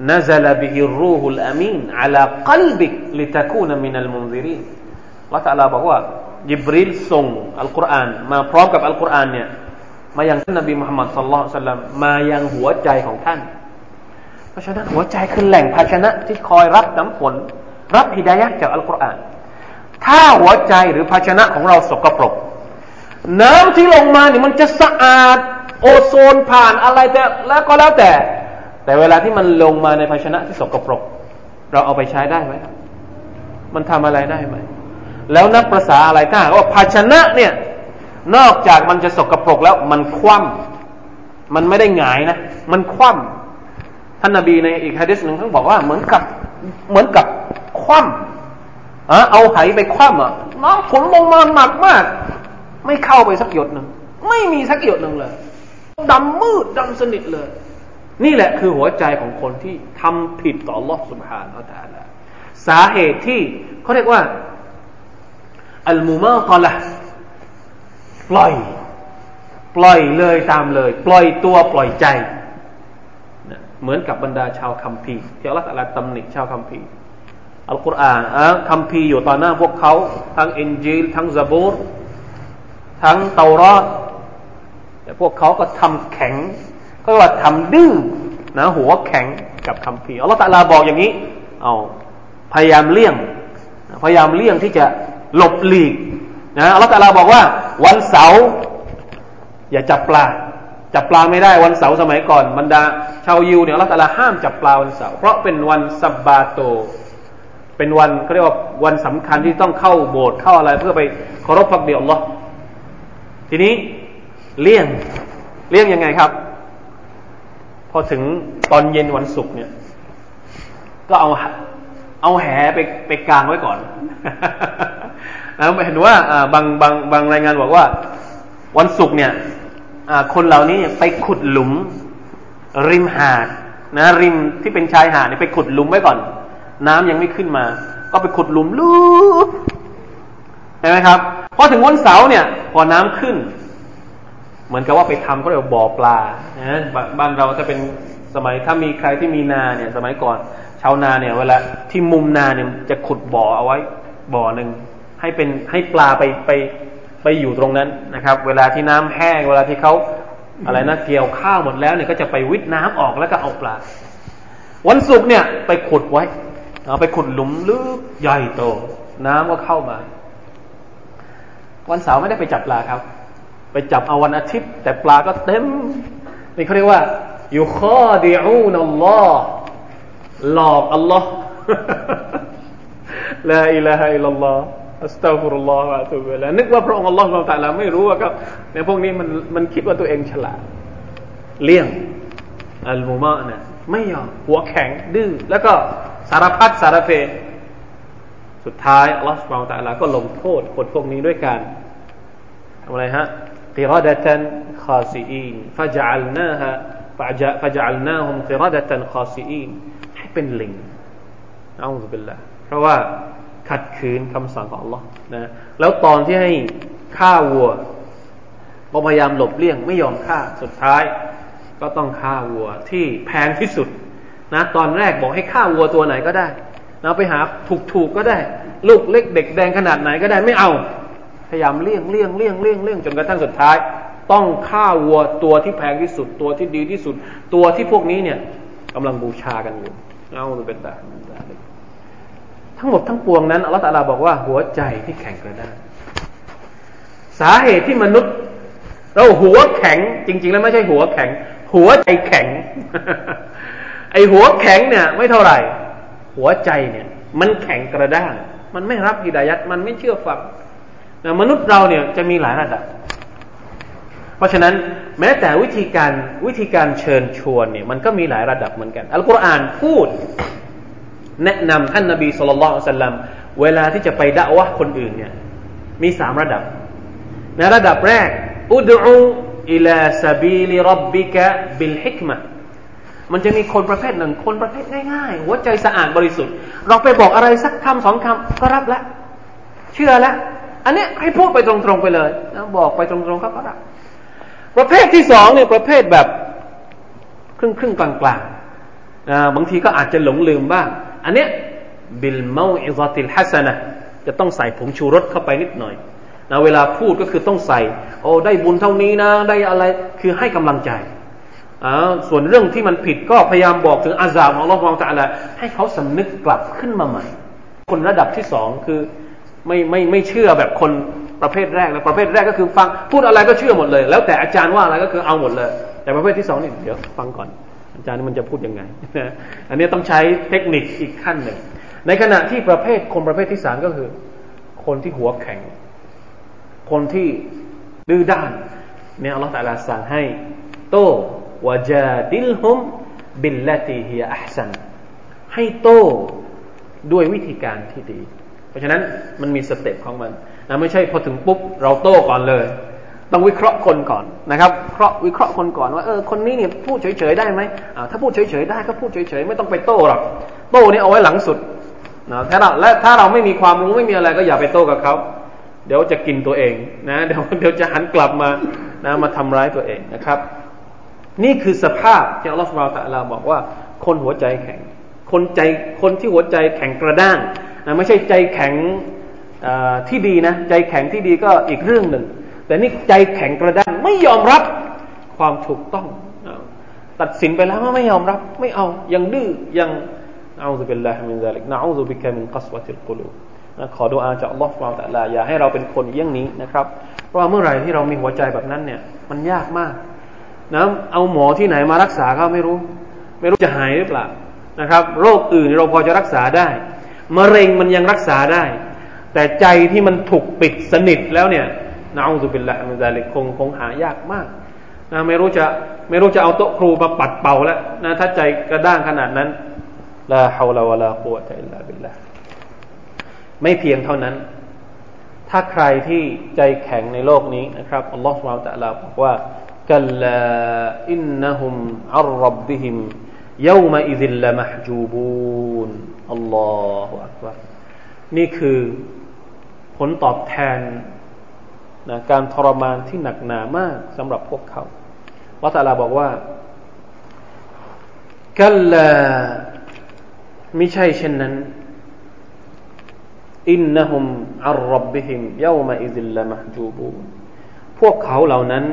نزل به الروح الأمين على قلبك لتكون من المنذرين ละตัลลาบอกว่ายิบริลส่งอัลกุรอานมาพร้อมกับอัลกุรอานเนี่ยมายังท่านนบีมุฮัมมัดสัลลัลสัลลัมมายังหัวใจของท่าน เพราะฉะนั้นหัวใจคือแหล่งภาชนะที่คอยรับน้ำฝน รับฮิดายะจากอัลกุรอาน ถ้าหัวใจหรือภาชนะของเราสกปรก น้ำที่ลงมาเนี่ยมันจะสะอาด โอโซนผ่านอะไรแต่แล้วก็แล้วแต่ แต่เวลาที่มันลงมาในภาชนะที่สกปรก เราเอาไปใช้ได้ไหมมันทำอะไรได้ไหมแล้วนับภาษาอะไรถ้าว่าภาชนะเนี่ยนอกจากมันจะสกปรกแล้วมันคว่ำมันไม่ได้หงายนะ มันคว่ำท่านนาบีในอีกฮะดิษหนึ่งท่านบอกว่าเหมือนกับเหมือนกับคว่ำ เอาไหไปคว่ำอ่ะน้ำฝนลงมาหนักมาก ไม่เข้าไปสักหยดหนึ่งไม่มีสักหยดหนึ่งเลยดำมืดดำสนิทเลย นี่แหละคือหัวใจของคนที่ทำผิดต่อ Allah سبحانه และ تعالى สาเหตุที่เขาเรียกว่าอัลมุมาตละปล่อย ปล่อยเลยตามเลย ปล่อยตัวปล่อยใจ เหมือนกับบรรดาชาวคัมภีร์ที่อัลลอฮฺตำหนิชาวคัมภีร์ อัลกุรอานอะคัมภีอยู่ต่อหน้าพวกเขา ทั้งอินจีลทั้งซาบูรทั้งเตารอดแต่พวกเขาก็ทำแข็ง ก็ว่าทำดื้อนะหัวแข็งกับคัมภีอัลลอฮฺตะลาบอกอย่างนี้ เอาพยายามเลี่ยง พยายามเลี่ยงที่จะหลบหลีกนะอัลลอฮฺตาลาบอกว่า วันเสาร์อย่าจับปลาจับปลาไม่ได้วันเสาร์สมัยก่อนบรรดาชาวยิวเนี่ยอัลลอฮฺตาลาห้ามจับปลาวันเสาร์เพราะเป็นวันสับบาโต เป็นวันเขาเรียกว่าวันสำคัญที่ต้องเข้าโบสถ์เข้าอะไร เพื่อไปเคารพพักเดียวอัลลอฮ์ทีนี้เลี่ยงเลี่ยงยังไงครับ พอถึงตอนเย็นวันศุกร์เนี่ย ก็เอาเอาแหไปไปกลางไว้ก่อนเห็นว่าบางบางบางรายงานบอกว่า วันศุกร์เนี่ยคนเหล่านี้ไปขุดหลุม ริมหาดนะ ริมที่เป็นชายหาดเนี่ยไปขุดหลุมไว้ก่อน น้ำยังไม่ขึ้นมา ก็ไปขุดหลุมลึกเห็นไหมครับพอถึงวันเสาร์เนี่ยพอน้ำขึ้น เหมือนกับว่าไปทำก็เรียกว่าบ่อปลานะบ้านเราจะเป็นสมัยถ้ามีใครที่มีนาเนี่ย สมัยก่อนชาวนาเนี่ยเวลาที่มุมนาเนี่ยจะขุดบ่อเอาไว้บ่อหนึ่งให้เป็นให้ปลาไปไปไปอยู่ตรงนั้นนะครับ เวลาที่น้ำแห้งเวลาที่เขาอะไรนะเกี่ยวข้าวหมดแล้วเนี่ยก็จะไปวิทน้ำออกแล้วก็เอาปลา วันศุกร์เนี่ยไปขุดไว้ เอาไปขุดหลุมลึกใหญ่โต น้ำก็เข้ามา วันเสาร์ไม่ได้ไปจับปลาครับ ไปจับเอาวันอาทิตย์ แต่ปลาก็เต็มนี่เขาเรียกว่าอยู่ข้อดีอูนัลลอฮ์หลอกอัลลอฮ์لا إله إلا الله أستغفر الله وأتوب إليه นึกว่าพระองค์อัลลอฮฺสุบตะลาไม่รู้ว่าก็ในพวกนี้มันมันคิดว่าตัวเองฉลาด เลี่ยงอัลมุมะเนี่ยไม่ยอมหัวแข็งดื้อแล้วก็ สารพัดสารเพสุดท้ายอัลลอฮฺสุบตะลาก็ลงโทษคนพวกนี้ด้วยการทำอะไรฮะقردة خاسئين فجعلناها فجعلناهم قردة خاسئينให้เป็นลิงเอาสุบิลละเพราะว่าขัดขืนคำสั่งของ Allah นะแล้วตอนที่ให้ฆ่าวัวก็พยายามหลบเลี่ยงไม่ยอมฆ่าสุดท้าย ก็ต้องฆ่าวัวที่แพงที่สุด นะตอนแรกบอกให้ฆ่าวัวตัวไหนก็ได้นะไปหาถูกๆก็ได้ ลูกเล็กเด็กแดงขนาดไหนก็ได้ไม่เอา พยายามเลี่ยงเลี่ยงเลี่ยงเลี่ยงเลี่ยงจนกระทั่งสุดท้าย ต้องฆ่าวัวตัวที่แพงที่สุดตัวที่ดีที่สุด ตัวที่พวกนี้เนี่ยกำลังบูชากันอยู่เอาเป็นแบบทั้งหมดทั้งปวงนั้นอัลลอฮฺตาลาบอกว่าหัวใจที่แข็งกระด้างสาเหตุที่มนุษย์เราหัวแข็ง จริง ๆ แล้วไม่ใช่หัวแข็ง หัวใจแข็ง ไอหัวแข็งเนี่ย ไม่เท่าไหร่ หัวใจเนี่ย มันแข็งกระด้างมันไม่รับฮิดายัดมันไม่เชื่อฟังนะมนุษย์เราเนี่ยจะมีหลายระดับ เพราะฉะนั้นแม้แต่วิธีการวิธีการเชิญชวนเนี่ยมันก็มีหลายระดับเหมือนกัน อัลกุรอานพูด แนะนำท่านนบีสุลต่านสัลลัมเวลาที่จะไปด่าวะคนอื่นเนี่ยมีสามระดับในระดับแรกอุดูอิลาซาบีลิรับบิกะบิลฮิกมะ มันจะมีคนประเภทหนึ่ง คนประเภทง่ายๆ หัวใจสะอาดบริสุทธิ์ เราไปบอกอะไรสักคำสองคำก็รับแล้วเชื่อแล้วอันนี้ให้พูดไปตรงๆไปเลยบอกไปตรงๆเขาก็รับ ประเภทที่สองเนี่ยประเภทแบบครึ่งครึ่งกลางกลางบางทีก็อาจจะหลงลืมบ้าง อันเนี้ยบิลเมาอิซาติลฮัสนะจะต้องใส่ผงชูรสเข้าไปนิดหน่อยนะเวลาพูดก็คือต้องใส่ โอ้ได้บุญเท่านี้นะ ได้อะไรคือให้กำลังใจ ส่วนเรื่องที่มันผิดก็พยายามบอกถึงอาซาของอัลลอฮฺตะละให้เขาสำนึกกลับขึ้นมาใหม่ คนระดับที่สองคือไม่ไม่ไม่เชื่อแบบคนประเภทแรกนะประเภทแรกก็คือฟังพูดอะไรก็เชื่อหมดเลย แล้วแต่อาจารย์ว่าอะไรก็คือเอาหมดเลย แต่ประเภทที่สองนี่เดี๋ยวฟังก่อน อาจารย์มันจะพูดยังไงอันนี้ต้องใช้เทคนิคอีกขั้นหนึ่งในขณะที่ประเภทคนประเภทที่สามก็คือ คนที่หัวแข็ง คนที่ดื้อด้านเนี่ยอัลลอฮฺตะลาสั่งให้ โต وجادلهم بالتي هي أحسن ให้โต้ด้วยวิธีการที่ดี เพราะฉะนั้นมันมี step ของมันนะไม่ใช่พอถึงปุ๊บเราโต้ก่อนเลย ต้องวิเคราะห์คนก่อนนะครับเคราะห์วิเคราะห์คนก่อนว่าเออคนนี้เนี่ยพูดเฉยๆได้ไหมถ้าพูดเฉยๆได้ก็พูดเฉยๆไม่ต้องไปโต้หรอกโต้เนี่ยเอาไว้หลังสุดนะถ้าเราและถ้าเราไม่มีความรู้ไม่มีอะไรก็อย่าไปโต้กับเขาเดี๋ยวจะกินตัวเองนะเดี๋ยวเดี๋ยวจะหันกลับมานะมาทำร้ายตัวเองนะครับ นี่คือสภาพที่อัลลอฮฺสุบานตะลาบอกว่า คนหัวใจแข็ง คนใจคนที่หัวใจแข็งกระด้างนะไม่ใช่ใจแข็งที่ดีนะ ใจแข็งที่ดีก็อีกเรื่องหนึ่ง แต่นี่ใจแข็งกระด้างไม่ยอมรับความถูกต้อง ตัดสินไปแล้วว่าไม่ยอมรับ ไม่เอายังดื้อยัง نعوذ بالله من ذلك نعوذ بك من قسوة القلوبขอดุอาจากอัลลอฮฺสุบานตะลาอย่าให้เราเป็นคนอย่างนี้นะครับ เพราะว่าเมื่อไหร่ที่เรามีหัวใจแบบนั้นเนี่ยมันยากมาก นะเอาหมอที่ไหนมารักษาก็ไม่รู้ ไม่รู้จะหายหรือเปล่านะครับ โรคอื่นเราพอจะรักษาได้มะเร็งมันยังรักษาได้ แต่ใจที่มันถูกปิดสนิทแล้วเนี่ยนะอูซุบิลละมินซาลิกคงคงหายากมากนะไม่รู้จะไม่รู้จะเอาโต๊ะครูมาปัดเป่าแล้วนะถ้าใจกระด้างขนาดนั้นลาฮาวลาวะลากุวะอิลลาบิลลาไม่เพียงเท่านั้น ถ้าใครที่ใจแข็งในโลกนี้นะครับอัลลอฮฺสุบานตะลาบอกว่า كلا إنهم عن ربهم يومئذ لمحجوبون الله أكبر นี่คือผลตอบแทนนะการทรมานที่หนักหนามากสำหรับพวกเขาวะตาลาบอกว่ากัลลาไม่ใช่เช่นนั้นอินนหุมอัลรับบิฮิมเยาวมาอิซิลละมหจูบูพวกเขาเหล่านั้น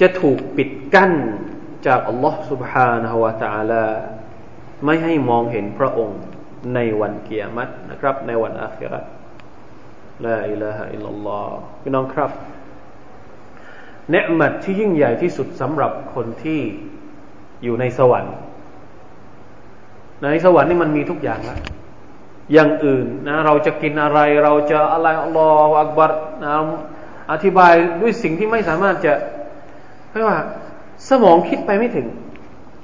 จะถูกปิดกั้นจากอัลลอฮ์ سبحانه และ تعالى ไม่ให้มองเห็นพระองค์ในวันเกียรตินะครับ ในวันอาคิรัตลาอิลาฮะอิลลัลลอฮ์พี่น้องครับ เนืมัดที่ยิ่งใหญ่ที่สุดสำหรับคนที่อยู่ในสวรรค์ ในสวรรค์นี่มันมีทุกอย่างแล้วอย่างอื่นนะเราจะกินอะไร เราจะอะไรอัลลอฮฺอักบัรนะอธิบายด้วยสิ่งที่ไม่สามารถจะ เพราะว่าสมองคิดไปไม่ถึง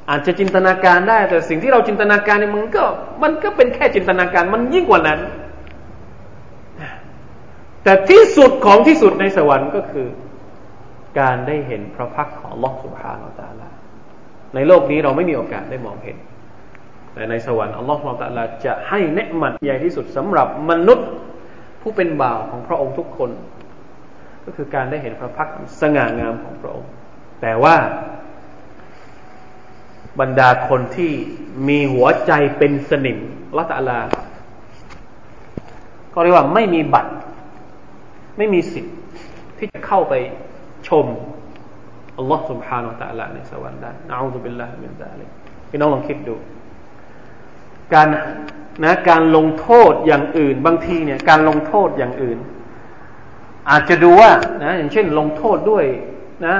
อาจจะจินตนาการได้ แต่สิ่งที่เราจินตนาการเนี่ยมันก็ มันก็เป็นแค่จินตนาการมันยิ่งกว่านั้น แต่ที่สุดของที่สุดในสวรรค์ก็คือ การได้เห็นพระพักของลอสุภาอัลตาลาในโลกนี้เราไม่มีโอกาสได้มองเห็น แต่ในสวรรค์อัลลอฮฺสุบฮาตาลาจะให้เนืมัดใหญ่ที่สุดสำหรับมนุษย์ผู้เป็นบ่าวของพระองค์ทุกคน ก็คือการได้เห็นพระพักสง่างามของพระองค์ แต่ว่า บรรดาคนที่มีหัวใจเป็นสนิมละตาลา ก็เรียกว่าไม่มีบัตร ไม่มีสิทธิ์ที่จะเข้าไปชมอัลลอฮ์ سبحانه และ تعالى ในสวรรค์ได้นะอูซุบิลลาฮิมินซาลิกพี่น้องลองคิดดู การนะการลงโทษอย่างอื่น บางทีเนี่ย การลงโทษอย่างอื่น อาจจะดูว่านะอย่างเช่น ลงโทษด้วย นะ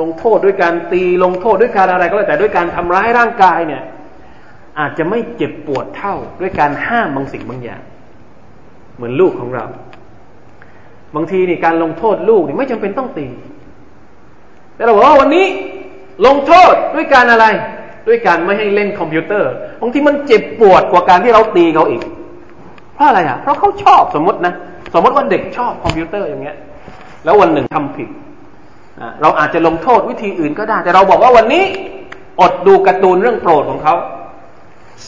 ลงโทษด้วยการตีลงโทษด้วยการอะไรก็แล้วแต่ด้วยการทำร้ายร่างกายเนี่ย อาจจะไม่เจ็บปวดเท่าด้วยการห้ามบางสิ่งบางอย่าง เหมือนลูกของเรา บางทีนี่การลงโทษลูกนี่ไม่จำเป็นต้องตี แต่เราบอกว่าวันนี้ลงโทษด้วยการอะไร ด้วยการไม่ให้เล่นคอมพิวเตอร์บางทีมันเจ็บปวดกว่าการที่เราตีเขาอีก เพราะอะไรอะเพราะเขาชอบสมมตินะสมมติว่าเด็กชอบคอมพิวเตอร์อย่างเงี้ย แล้ววันหนึ่งทำผิด เราอาจจะลงโทษวิธีอื่นก็ได้ แต่เราบอกว่าวันนี้ อดดูการ์ตูนเรื่องโปรดของเขา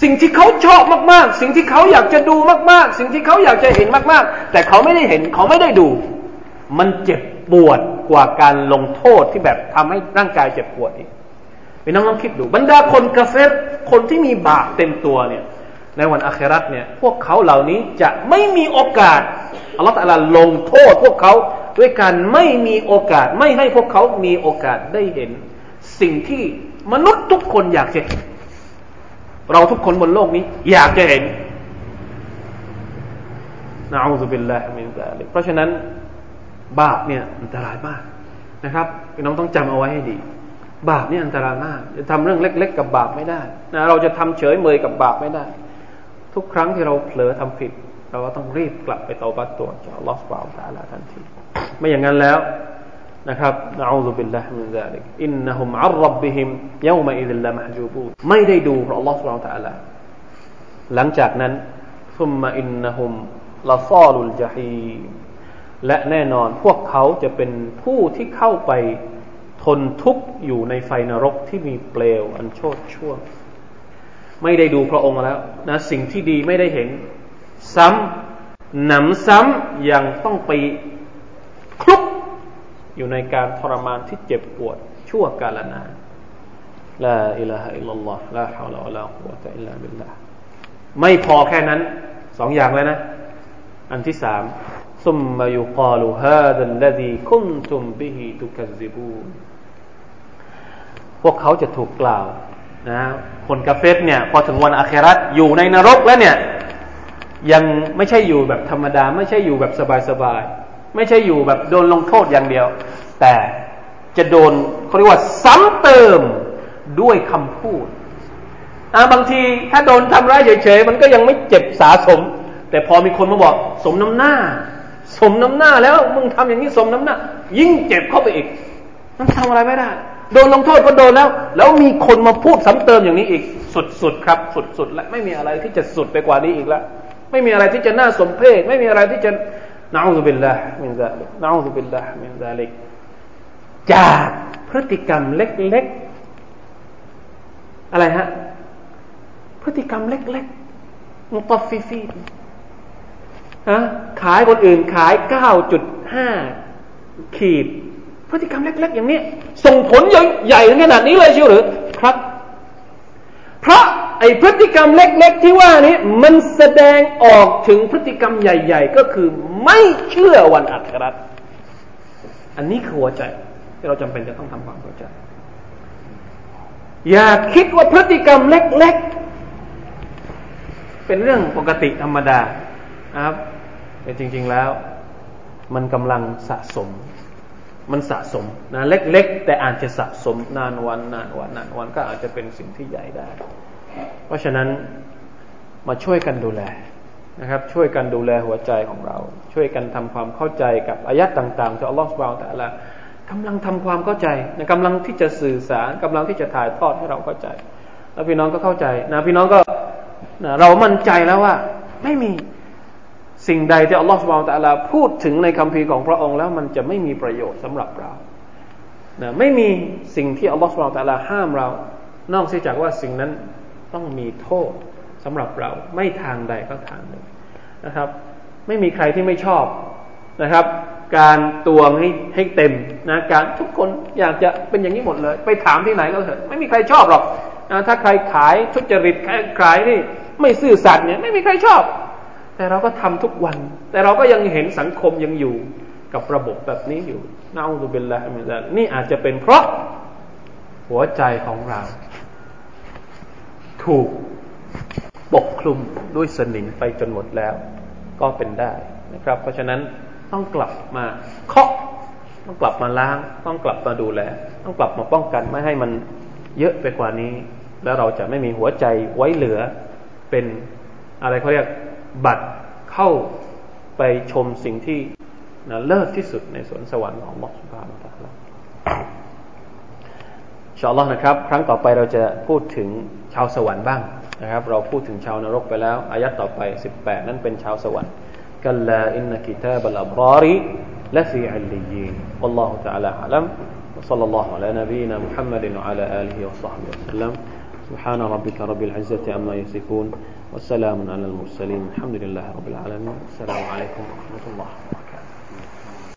สิ่งที่เขาชอบมาก ๆ สิ่งที่เขาอยากจะดูมาก ๆ สิ่งที่เขาอยากจะเห็นมาก ๆ แต่เขาไม่ได้เห็นเขาไม่ได้ดู มันเจ็บปวดกว่าการลงโทษที่แบบทำให้ร่างกายเจ็บปวดอีกพี่น้องลองคิดดู บรรดาคนกาเฟรคนที่มีบาปเต็มตัวเนี่ย ในวันอาคราตเนี่ยพวกเขาเหล่านี้จะไม่มีโอกาสอัลลอฮฺตะลาลงโทษพวกเขาด้วยการไม่มีโอกาส ไม่ให้พวกเขามีโอกาสได้เห็น สิ่งที่มนุษย์ทุกคนอยากจะเห็นเราทุกคนบนโลกนี้ อยากจะเห็นนะอูซุบิลลาฮิมินซาลิกเพราะฉะนั้นบาปเนี่ยอันตรายมากนะครับพี่น้องต้องจำเอาไว้ให้ดี บาปนี่อันตรายมาก จะทำเรื่องเล็ก ๆ กับบาปไม่ได้นะเราจะทำเฉยเมยกับบาปไม่ได้ ทุกครั้งที่เราเผลอทำผิด เราก็ต้องรีบกลับไปเตาบัตตัวจากอัลลอฮฺสุบานตะลาทันที ไม่อย่างนั้นแล้วนะครับنعوذ بالله من ذلك إنهم عن ربهم يومئذ لمحجوبون ไม่ได้ดูพระอัลลอฮฺสุบานตะลาหลังจากนั้นثم إنهم لصالو الجحيم และแน่นอนพวกเขาจะเป็นผู้ที่เข้าไปทนทุกข์อยู่ในไฟนรกที่มีเปลวอันโชดช่วง ไม่ได้ดูพระองค์แล้วนะสิ่งที่ดีไม่ได้เห็น ซ้ำหนำซ้ำยังต้องไปคลุกอยู่ในการทรมานที่เจ็บปวดชั่วกาลนานลาอิลาฮะอิลลัลลอฮ์ลาฮาวลาอัลลอฮฺวะตะอิลลาบิลลาไม่พอแค่นั้นสองอย่างแล้วนะ อันที่สามซุมมายุกาลูฮาดัลลดีคุนตุมบิฮิตุกัซิบูพวกเขาจะถูกกล่าว นะคนกาเฟสเนี่ย พอถึงวันอาคราตอยู่ในนรกแล้วเนี่ย ยังไม่ใช่อยู่แบบธรรมดา ไม่ใช่อยู่แบบสบายๆไม่ใช่อยู่แบบโดนลงโทษอย่างเดียว แต่จะโดนเขาเรียกว่าซ้ำเติมด้วยคำพูดอ่าบางทีถ้าโดนทำร้ายเฉยๆมันก็ยังไม่เจ็บสาสม แต่พอมีคนมาบอก สมน้ำหน้า สมน้ำหน้าแล้วมึงทำอย่างนี้สมน้ำหน้า ยิ่งเจ็บเข้าไปอีกมันทำอะไรไม่ได้ โดนลงโทษก็โดนแล้ว แล้วมีคนมาพูดซ้ำเติมอย่างนี้อีก สุดๆครับ สุดๆและไม่มีอะไรที่จะสุดไปกว่านี้อีกแล้วไม่มีอะไรที่จะน่าสมเพชไม่มีอะไรที่จะนะอูซุบิลลาห์มินซาลิกนะอูซุบิลลาห์มินซาลิกจากพฤติกรรมเล็กๆ อะไรฮะ พฤติกรรมเล็กๆ มุตฟิฟีฮะขายคนอื่นขายเก้าจุดห้าขีด พฤติกรรมเล็ก ๆ อย่างนี้ ส่งผลใหญ่ขนาดนี้เลยเชียวหรือครับ เพราะไอพฤติกรรมเล็ก ๆ ที่ว่านี้มันแสดงออกถึงพฤติกรรมใหญ่ ๆ ก็คือไม่เชื่อวันอัคราตอันนี้คือหัวใจที่เราจำเป็นจะต้องทำความเข้าใจ อย่าคิดว่าพฤติกรรมเล็ก ๆ เป็นเรื่องปกติธรรมดานะครับแต่จริง ๆแล้ว มันกำลังสะสม มันสะสมนะเล็ก ๆ แต่อาจจะสะสมนานวันนานวันนานวันก็อาจจะเป็นสิ่งที่ใหญ่ได้ เพราะฉะนั้นมาช่วยกันดูแลนะครับ ช่วยกันดูแลหัวใจของเรา ช่วยกันทำความเข้าใจกับอายัดต่างๆที่อัลลอฮฺสุบานแต่ละกำลังทำความเข้าใจนะกำลังที่จะสื่อสารกำลังที่จะถ่ายทอดให้เราเข้าใจ แล้วพี่น้องก็เข้าใจนะพี่น้องก็นะเรามั่นใจแล้วว่า ไม่มี สิ่งใดที่อัลลอฮฺสุบานตะลาพูดถึงในคำพีของพระองค์แล้วมันจะไม่มีประโยชน์สำหรับเรานะไม่มีสิ่งที่อัลลอฮฺสุบานตะลาห้ามเรา นอกจากว่าสิ่งนั้นต้องมีโทษสำหรับเรา ไม่ทางใดก็ทางหนึ่งนะครับ ไม่มีใครที่ไม่ชอบนะครับ การตวงให้ให้เต็มนะการทุกคนอยากจะเป็นอย่างนี้หมดเลย ไปถามที่ไหนก็เถอะไม่มีใครชอบหรอกนะถ้าใครขายทุจริตขายนี่ไม่ซื่อสัตย์เนี่ยไม่มีใครชอบ แต่เราก็ทำทุกวัน แต่เราก็ยังเห็นสังคมยังอยู่กับระบบแบบนี้อยู่น่าอุบิลลาฮิมิซัลนี่อาจจะเป็นเพราะหัวใจของเรา ถูกปกคลุมด้วยสนิมไปจนหมดแล้ว ก็เป็นได้นะครับ เพราะฉะนั้นต้องกลับมาเคาะต้องกลับมาล้าง ต้องกลับมาดูแล ต้องกลับมาป้องกันไม่ให้มันเยอะไปกว่านี้ แล้วเราจะไม่มีหัวใจไว้เหลือเป็นอะไรเขาเรียก บัตรเข้าไปชมสิ่งที่นะเลิศที่สุดในสวนสวรรค์ของมอสุภาพตาลาชอัลลอฮ์นะครับ ครั้งต่อไปเราจะพูดถึงชาวสวรรค์บ้างนะครับ เราพูดถึงชาวนรกไปแล้ว อายัดต่อไป 18 นั่นเป็นชาวสวรรค์กัลลาอินนกิตาบัลอับรารีและฟีอัลลียีนอัลลอฮฺ تعالى อัลัม وصلى الله على نبينا محمد وعلى آله وصحبه وسلم سبحان ربك رب العزة عما يصفون وسلام على المرسلين. الحمد لله رب العالمين. السلام عليكم ورحمة الله.